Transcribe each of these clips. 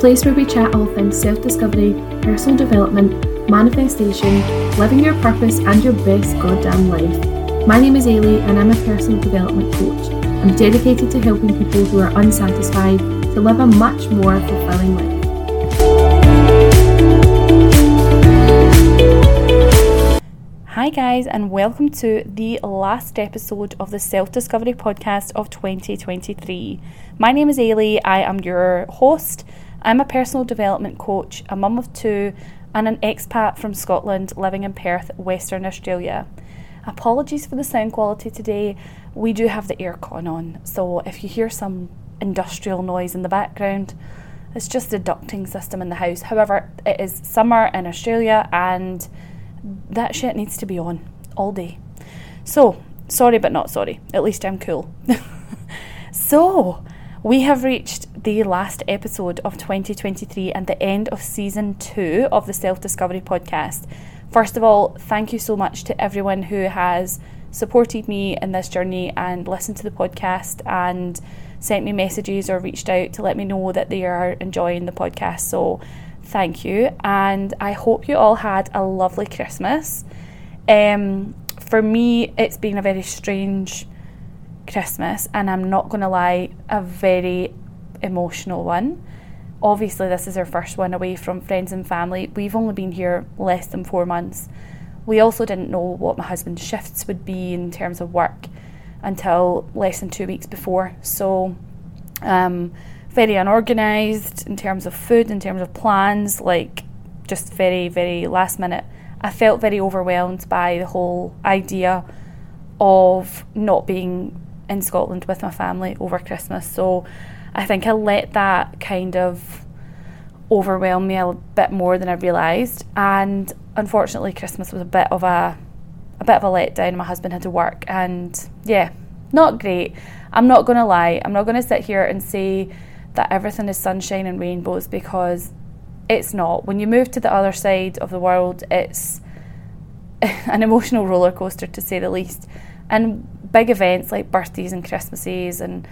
place where we chat all things self discovery, personal development, manifestation, living your purpose, and your best goddamn life. My name is Ailey, and I'm a personal development coach. I'm dedicated to helping people who are unsatisfied to live a much more fulfilling life. Hi, guys, and welcome to the last episode of the Self Discovery Podcast of 2023. My name is Ailey, I am your host. I'm a personal development coach, a mum of two, and an expat from Scotland living in Perth, Western Australia. Apologies for the sound quality today. We do have the aircon on, so if you hear some industrial noise in the background, it's just the ducting system in the house. However, it is summer in Australia and that shit needs to be on all day. So, sorry but not sorry. At least I'm cool. so, we have reached the last episode of 2023 and the end of season two of the Self Discovery podcast. First of all, thank you so much to everyone who has supported me in this journey and listened to the podcast and sent me messages or reached out to let me know that they are enjoying the podcast. So, thank you. And I hope you all had a lovely Christmas. Um, for me, it's been a very strange Christmas, and I'm not going to lie, a very emotional one. Obviously, this is our first one away from friends and family. We've only been here less than four months. We also didn't know what my husband's shifts would be in terms of work until less than two weeks before. So, um, very unorganized in terms of food, in terms of plans, like just very, very last minute. I felt very overwhelmed by the whole idea of not being in Scotland with my family over Christmas. So I think I let that kind of overwhelm me a bit more than I realised. And unfortunately, Christmas was a bit of a a bit of a letdown. My husband had to work, and yeah, not great. I'm not going to lie. I'm not going to sit here and say that everything is sunshine and rainbows because it's not. When you move to the other side of the world, it's an emotional roller coaster to say the least. And big events like birthdays and Christmases and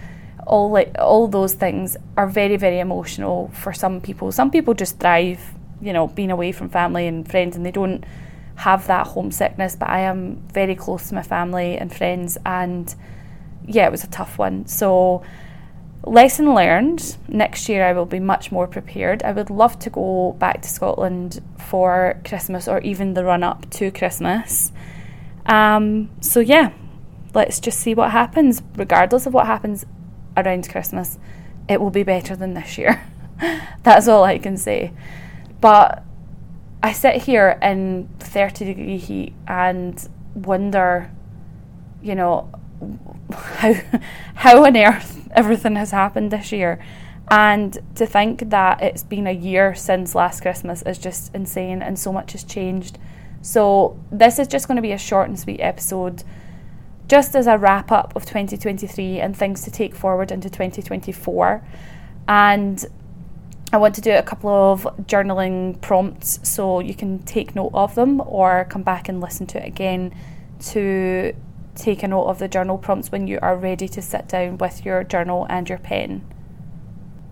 all like all those things are very very emotional for some people. Some people just thrive, you know, being away from family and friends and they don't have that homesickness, but I am very close to my family and friends and yeah, it was a tough one. So Lesson learned. Next year, I will be much more prepared. I would love to go back to Scotland for Christmas or even the run up to Christmas. Um, so, yeah, let's just see what happens. Regardless of what happens around Christmas, it will be better than this year. That's all I can say. But I sit here in 30 degree heat and wonder, you know, how how on earth everything has happened this year. And to think that it's been a year since last Christmas is just insane and so much has changed. So, this is just going to be a short and sweet episode, just as a wrap up of 2023 and things to take forward into 2024. And I want to do a couple of journaling prompts so you can take note of them or come back and listen to it again to take a note of the journal prompts when you are ready to sit down with your journal and your pen.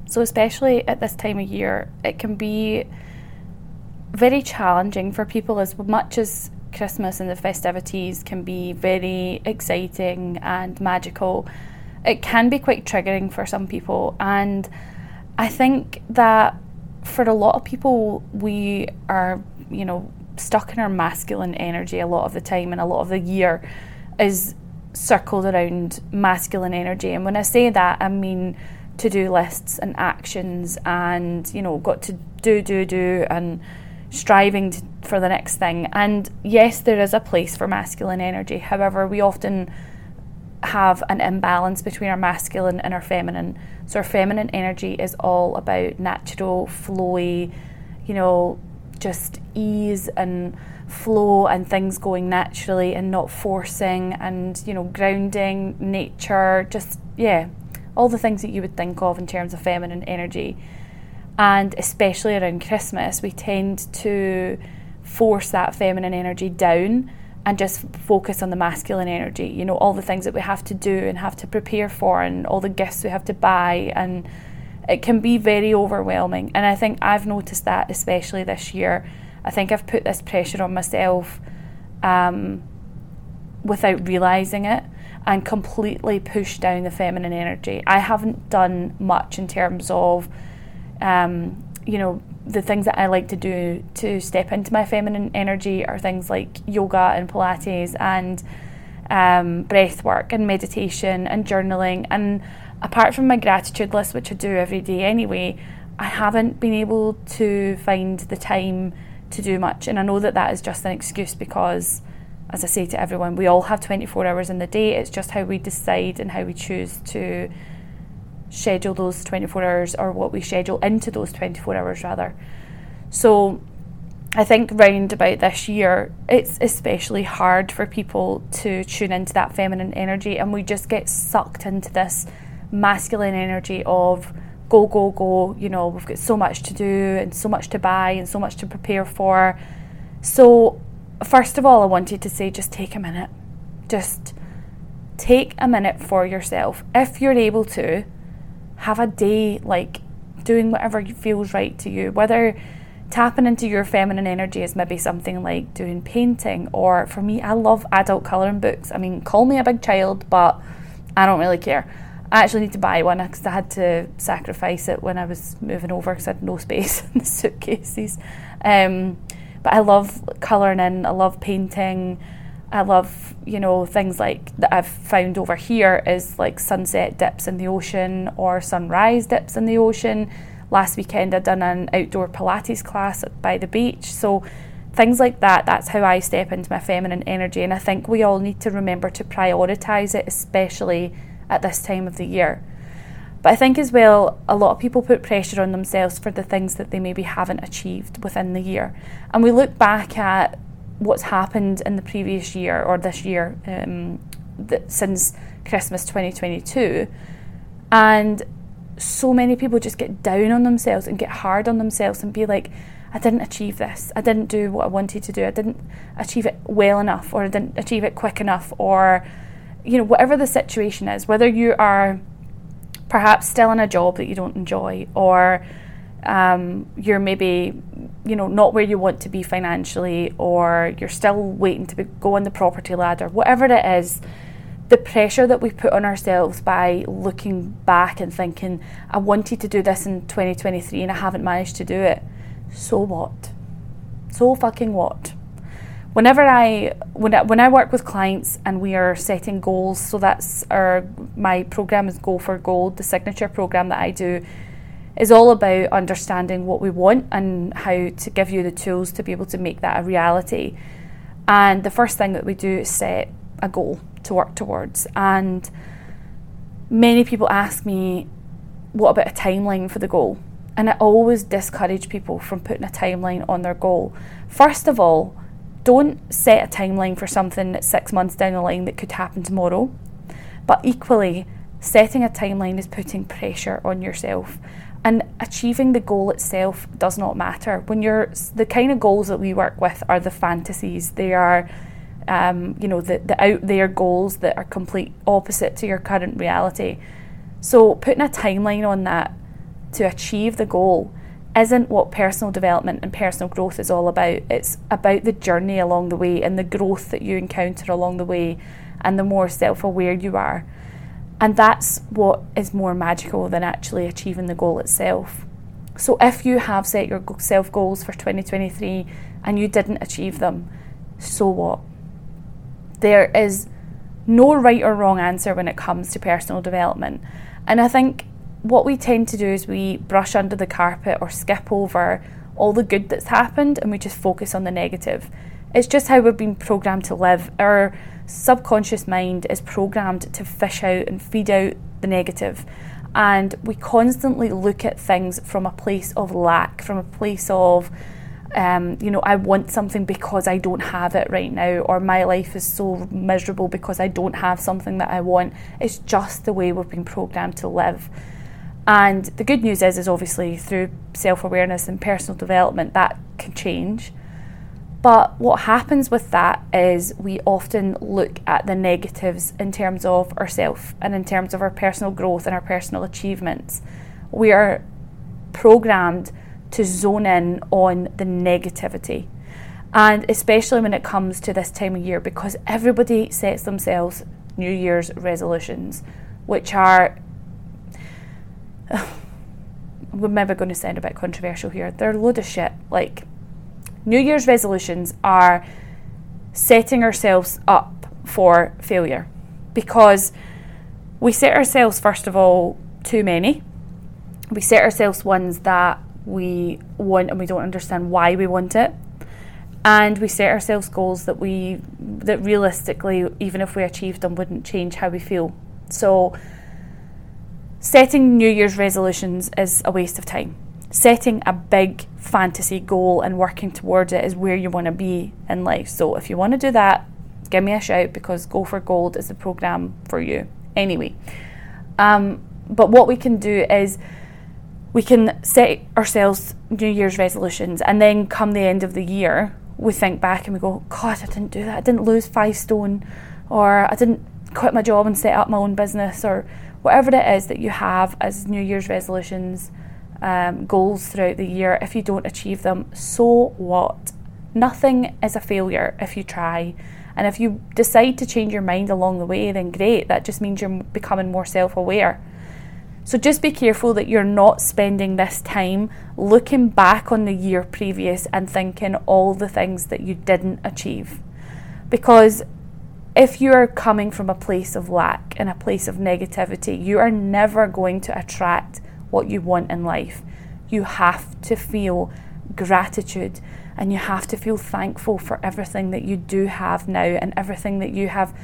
So, especially at this time of year, it can be very challenging for people as much as Christmas and the festivities can be very exciting and magical. It can be quite triggering for some people, and I think that for a lot of people, we are, you know, stuck in our masculine energy a lot of the time and a lot of the year is circled around masculine energy. And when I say that, I mean to do lists and actions and, you know, got to do, do, do, and striving to, for the next thing. And yes, there is a place for masculine energy. However, we often have an imbalance between our masculine and our feminine. So, our feminine energy is all about natural, flowy, you know, just ease and flow and things going naturally and not forcing and you know grounding nature just yeah all the things that you would think of in terms of feminine energy and especially around christmas we tend to force that feminine energy down and just focus on the masculine energy you know all the things that we have to do and have to prepare for and all the gifts we have to buy and it can be very overwhelming. And I think I've noticed that especially this year. I think I've put this pressure on myself um, without realizing it and completely pushed down the feminine energy. I haven't done much in terms of, um, you know, the things that I like to do to step into my feminine energy are things like yoga and Pilates and um, breath work and meditation and journaling. And apart from my gratitude list, which I do every day anyway, I haven't been able to find the time to do much. And I know that that is just an excuse because, as I say to everyone, we all have 24 hours in the day. It's just how we decide and how we choose to schedule those 24 hours or what we schedule into those 24 hours, rather. So, I think round about this year, it's especially hard for people to tune into that feminine energy, and we just get sucked into this masculine energy of go, go, go. You know, we've got so much to do and so much to buy and so much to prepare for. So, first of all, I wanted to say just take a minute. Just take a minute for yourself. If you're able to, have a day like doing whatever feels right to you, whether tapping into your feminine energy is maybe something like doing painting or for me I love adult colouring books. I mean, call me a big child, but I don't really care. I actually need to buy one because I had to sacrifice it when I was moving over because I had no space in the suitcases. Um, but I love colouring in, I love painting. I love, you know, things like that I've found over here is like sunset dips in the ocean or sunrise dips in the ocean last weekend I'd done an outdoor Pilates class by the beach. So things like that, that's how I step into my feminine energy. And I think we all need to remember to prioritise it, especially at this time of the year. But I think as well, a lot of people put pressure on themselves for the things that they maybe haven't achieved within the year. And we look back at what's happened in the previous year or this year um, since Christmas 2022. And so many people just get down on themselves and get hard on themselves and be like, I didn't achieve this. I didn't do what I wanted to do. I didn't achieve it well enough, or I didn't achieve it quick enough, or, you know, whatever the situation is, whether you are perhaps still in a job that you don't enjoy, or um, you're maybe, you know, not where you want to be financially, or you're still waiting to be, go on the property ladder, whatever it is the pressure that we put on ourselves by looking back and thinking, I wanted to do this in 2023 and I haven't managed to do it. So what? So fucking what? Whenever I when I, when I work with clients and we are setting goals, so that's our my program is Goal for Gold, the signature program that I do is all about understanding what we want and how to give you the tools to be able to make that a reality. And the first thing that we do is set a goal to work towards. And many people ask me, what about a timeline for the goal? And I always discourage people from putting a timeline on their goal. First of all, don't set a timeline for something that's six months down the line that could happen tomorrow. But equally, setting a timeline is putting pressure on yourself. And achieving the goal itself does not matter. When you're the kind of goals that we work with are the fantasies. They are um, you know, the, the out there goals that are complete opposite to your current reality. So putting a timeline on that to achieve the goal isn't what personal development and personal growth is all about. It's about the journey along the way and the growth that you encounter along the way and the more self aware you are. And that's what is more magical than actually achieving the goal itself. So if you have set your self goals for 2023 and you didn't achieve them, so what? there is no right or wrong answer when it comes to personal development. And I think what we tend to do is we brush under the carpet or skip over all the good that's happened and we just focus on the negative. It's just how we've been programmed to live. Our subconscious mind is programmed to fish out and feed out the negative. And we constantly look at things from a place of lack, from a place of um, you know, I want something because I don't have it right now, or my life is so miserable because I don't have something that I want. It's just the way we've been programmed to live. And the good news is, is obviously through self awareness and personal development, that can change. But what happens with that is we often look at the negatives in terms of ourselves and in terms of our personal growth and our personal achievements we are programmed to zone in on the negativity. And especially when it comes to this time of year, because everybody sets themselves New Year's resolutions, which are, we're maybe going to sound a bit controversial here. They're a load of shit. Like, New Year's resolutions are setting ourselves up for failure because we set ourselves, first of all, too many. We set ourselves ones that we want and we don't understand why we want it. And we set ourselves goals that we that realistically, even if we achieved them, wouldn't change how we feel. So setting New Year's resolutions is a waste of time. Setting a big fantasy goal and working towards it is where you want to be in life. So if you want to do that, give me a shout because Go for Gold is the program for you. Anyway, um, but what we can do is we can set ourselves New Year's resolutions, and then come the end of the year, we think back and we go, God, I didn't do that. I didn't lose five stone, or I didn't quit my job and set up my own business, or whatever it is that you have as New Year's resolutions, um, goals throughout the year. If you don't achieve them, so what? Nothing is a failure if you try. And if you decide to change your mind along the way, then great. That just means you're becoming more self aware. So just be careful that you're not spending this time looking back on the year previous and thinking all the things that you didn't achieve. Because if you are coming from a place of lack and a place of negativity, you are never going to attract what you want in life. You have to feel gratitude and you have to feel thankful for everything that you do have now and everything that you have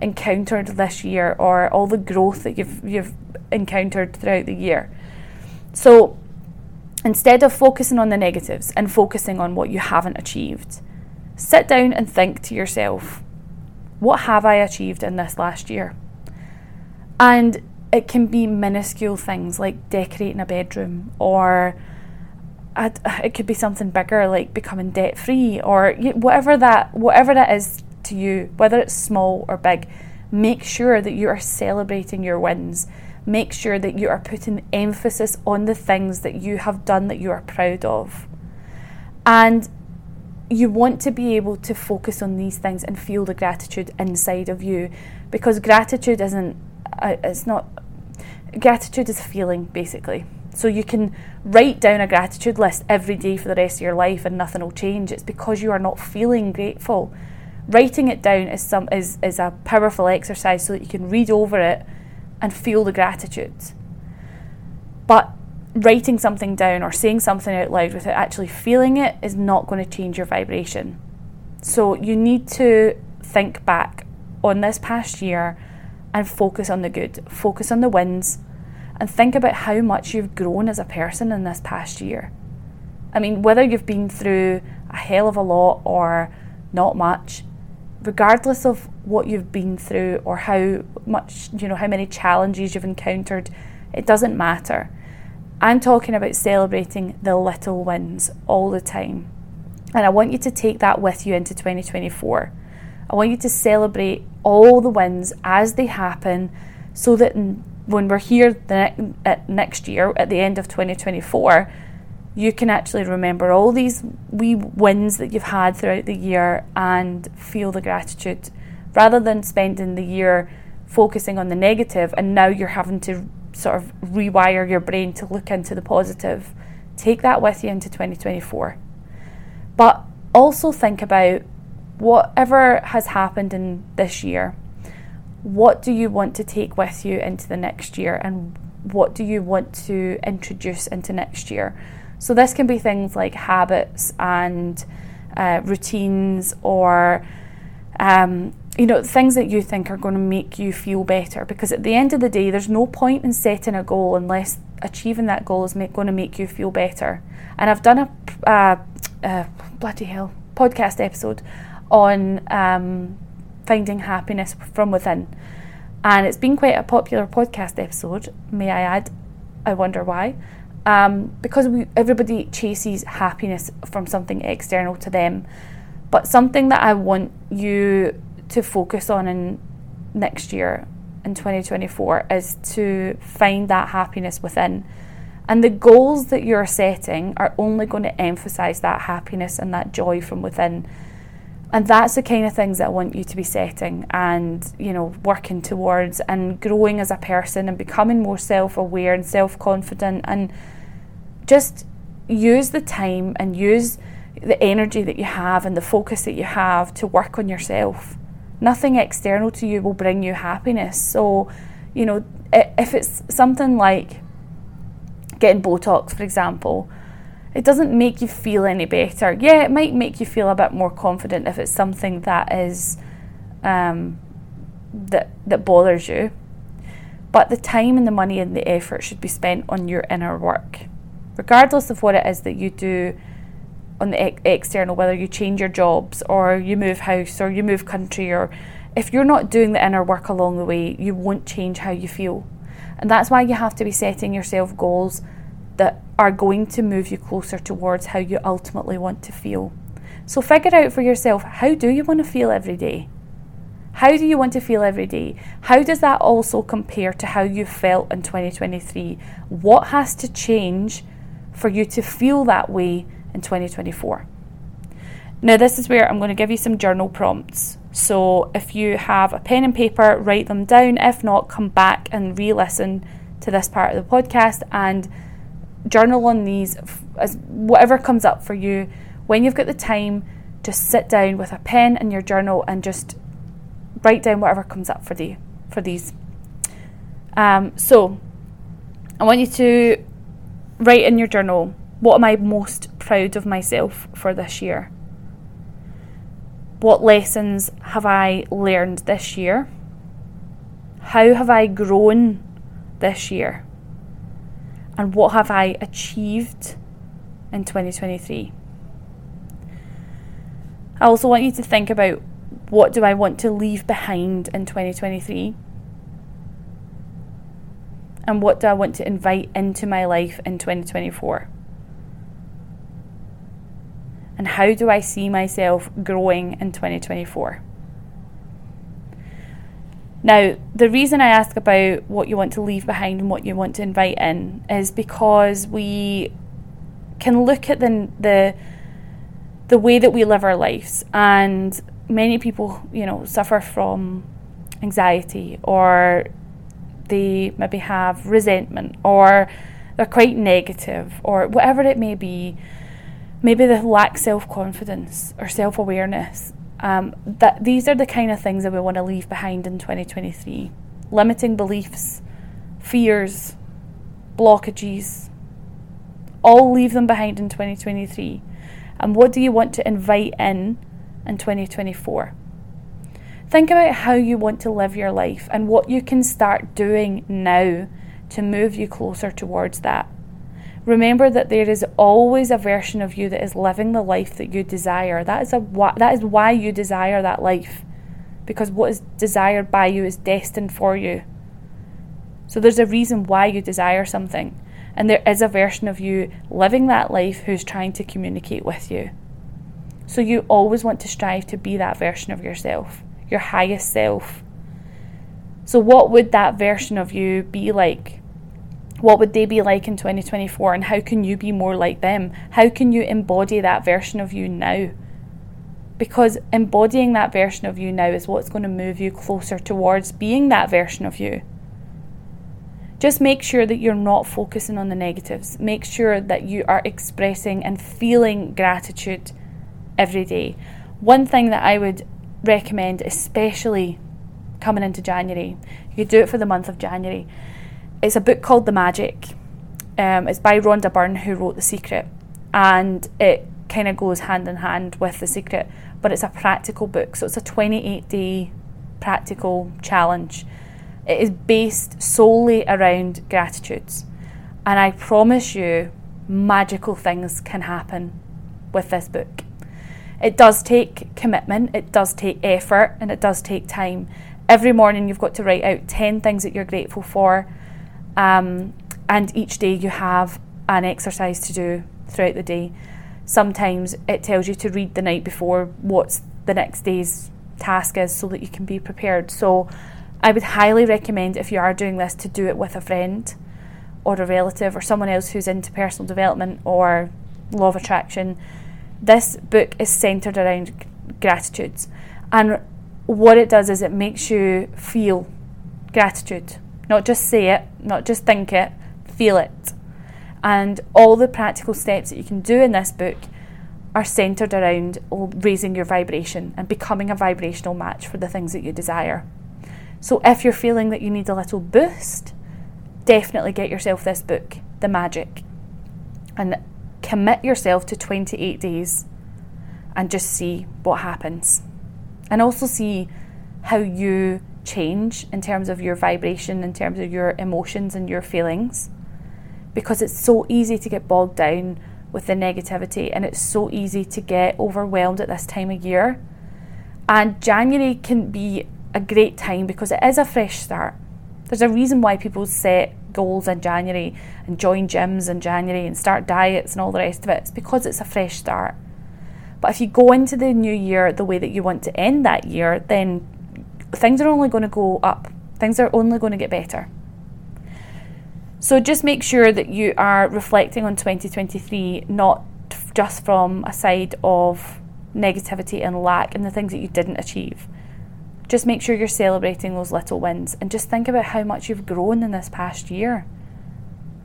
encountered this year or all the growth that you've you've encountered throughout the year. So instead of focusing on the negatives and focusing on what you haven't achieved, sit down and think to yourself, what have I achieved in this last year? And it can be minuscule things like decorating a bedroom or I'd, it could be something bigger like becoming debt free or whatever that whatever that is to you whether it's small or big make sure that you are celebrating your wins. Make sure that you are putting emphasis on the things that you have done that you are proud of. And you want to be able to focus on these things and feel the gratitude inside of you because gratitude isn't it's not gratitude is a feeling basically so you can write down a gratitude list every day for the rest of your life and nothing will change. It's because you are not feeling grateful. Writing it down is some is, is a powerful exercise so that you can read over it and feel the gratitude. But writing something down or saying something out loud without actually feeling it is not going to change your vibration. So you need to think back on this past year and focus on the good, focus on the wins and think about how much you've grown as a person in this past year. I mean, whether you've been through a hell of a lot or not much, regardless of what you've been through or how much, you know, how many challenges you've encountered, it doesn't matter. I'm talking about celebrating the little wins all the time. And I want you to take that with you into 2024. I want you to celebrate all the wins as they happen so that when we're here the ne- next year at the end of 2024 you can actually remember all these wee wins that you've had throughout the year and feel the gratitude. Rather than spending the year focusing on the negative and now you're having to sort of rewire your brain to look into the positive take that with you into 2024 but also think about whatever has happened in this year what do you want to take with you into the next year? And what do you want to introduce into next year? So, this can be things like habits and uh, routines or um, you know things that you think are going to make you feel better. Because at the end of the day there's no point in setting a goal unless achieving that goal is make, going to make you feel better. And i've done a uh, uh, bloody hell podcast episode on um, finding happiness from within. And it's been quite a popular podcast episode, may I add. I wonder why. Um, because we, everybody chases happiness from something external to them. But something that I want you to focus on in next year, in 2024, is to find that happiness within. And the goals that you're setting are only going to emphasize that happiness and that joy from within. And that's the kind of things that I want you to be setting and, you know, working towards and growing as a person and becoming more self aware and self confident and just use the time and use the energy that you have and the focus that you have to work on yourself. Nothing external to you will bring you happiness. So, you know, if it's something like getting Botox, for example, it doesn't make you feel any better. Yeah, it might make you feel a bit more confident if it's something that is um, that that bothers you. But the time and the money and the effort should be spent on your inner work, regardless of what it is that you do on the ex- external. Whether you change your jobs or you move house or you move country, or if you're not doing the inner work along the way, you won't change how you feel. And that's why you have to be setting yourself goals that are going to move you closer towards how you ultimately want to feel. So figure out for yourself how do you want to feel every day? How do you want to feel every day? How does that also compare to how you felt in 2023? What has to change for you to feel that way in 2024? Now, this is where I'm going to give you some journal prompts. So, if you have a pen and paper, write them down. If not, come back and re listen to this part of the podcast and journal on these as whatever comes up for you. When you've got the time just sit down with a pen and your journal and just write down whatever comes up for the for these. Um, so i want you to write in your journal what am i most proud of myself for this year? What lessons have i learned this year? How have i grown this year and what have I achieved in 2023. I also want you to think about what do I want to leave behind in 2023 and what do I want to invite into my life in 2024. And how do I see myself growing in 2024? Now, the reason I ask about what you want to leave behind and what you want to invite in is because we can look at the the the way that we live our lives and many people, you know, suffer from anxiety or they maybe have resentment or they're quite negative or whatever it may be. Maybe they lack self confidence or self awareness. Um, that these are the kind of things that we want to leave behind in 2023. Limiting beliefs, fears, blockages, all leave them behind in 2023. And what do you want to invite in in 2024? Think about how you want to live your life and what you can start doing now to move you closer towards that. Remember that there is always a version of you that is living the life that you desire. That is a that is why you desire that life. Because what is desired by you is destined for you. So there's a reason why you desire something. And there is a version of you living that life who's trying to communicate with you. So you always want to strive to be that version of yourself, your highest self. So, what would that version of you be like? What would they be like in 2024 and how can you be more like them? How can you embody that version of you now? Because embodying that version of you now is what's going to move you closer towards being that version of you. Just make sure that you're not focusing on the negatives. Make sure that you are expressing and feeling gratitude every day. One thing that I would recommend, especially coming into January, you could do it for the month of January it's a book called The Magic. Um, it's by Rhonda Byrne, who wrote The Secret, and it kind of goes hand in hand with The Secret, but it's a practical book. So it's a 28 day practical challenge. It is based solely around gratitudes. And I promise you, magical things can happen with this book. It does take commitment, it does take effort, and it does take time. Every morning, you've got to write out 10 things that you're grateful for um, and each day you have an exercise to do throughout the day. Sometimes it tells you to read the night before what's the next day's task is so that you can be prepared. So I would highly recommend if you are doing this to do it with a friend or a relative or someone else who's into personal development or law of attraction, this book is centered around gratitudes. And what it does is it makes you feel gratitude. Not just say it, not just think it, feel it. And all the practical steps that you can do in this book are centered around raising your vibration and becoming a vibrational match for the things that you desire. So if you're feeling that you need a little boost, definitely get yourself this book, The Magic, and commit yourself to 28 days and just see what happens. And also see how you change in terms of your vibration, in terms of your emotions and your feelings. Because it's so easy to get bogged down with the negativity and it's so easy to get overwhelmed at this time of year. And January can be a great time because it is a fresh start. There's a reason why people set goals in January and join gyms in January and start diets and all the rest of it. It's because it's a fresh start. But if you go into the new year the way that you want to end that year, then things are only going to go up. Things are only going to get better. So just make sure that you are reflecting on 2023 not just from a side of negativity and lack and the things that you didn't achieve. Just make sure you're celebrating those little wins and just think about how much you've grown in this past year.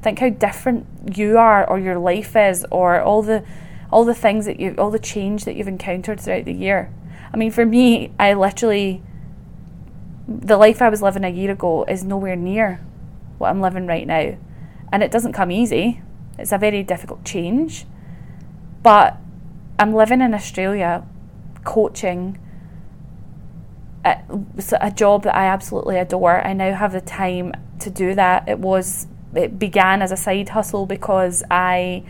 Think how different you are or your life is or all the all the things that you all the change that you've encountered throughout the year. I mean for me, I literally the life I was living a year ago is nowhere near what I'm living right now. And it doesn't come easy. It's a very difficult change. But I'm living in Australia coaching it's a job that I absolutely adore. I now have the time to do that. It was it began as a side hustle because I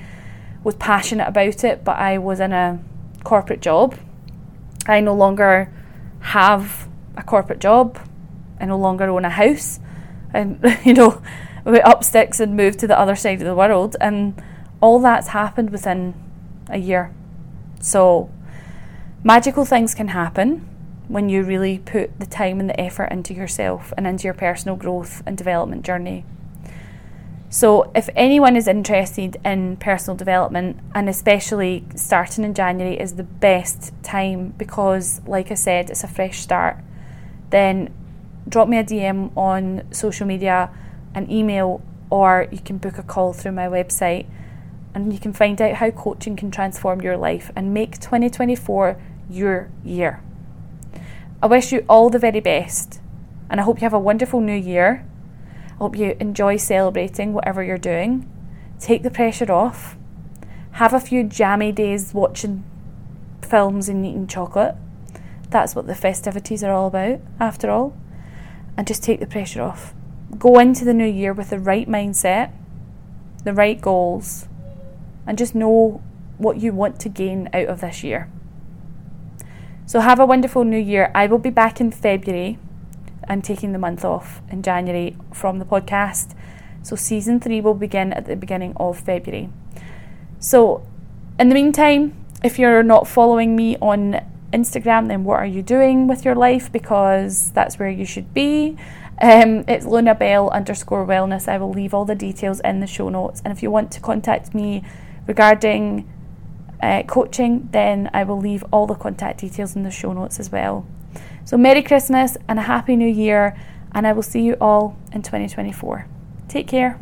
was passionate about it, but I was in a corporate job. I no longer have a corporate job. I no longer own a house. And you know, we up sticks and moved to the other side of the world and all that's happened within a year. So magical things can happen when you really put the time and the effort into yourself and into your personal growth and development journey. So, if anyone is interested in personal development, and especially starting in January is the best time because, like I said, it's a fresh start, then drop me a DM on social media, an email, or you can book a call through my website and you can find out how coaching can transform your life and make 2024 your year. I wish you all the very best and I hope you have a wonderful new year. I hope you enjoy celebrating whatever you're doing. Take the pressure off. Have a few jammy days watching films and eating chocolate. That's what the festivities are all about, after all. And just take the pressure off. Go into the new year with the right mindset, the right goals, and just know what you want to gain out of this year. So have a wonderful new year. I will be back in February. I'm taking the month off in January from the podcast. So season three will begin at the beginning of February. So in the meantime, if you're not following me on Instagram, then what are you doing with your life? Because that's where you should be. Um, it's Lunabelle underscore wellness. I will leave all the details in the show notes. And if you want to contact me regarding uh, coaching, then I will leave all the contact details in the show notes as well. So, Merry Christmas and a Happy New Year, and I will see you all in 2024. Take care.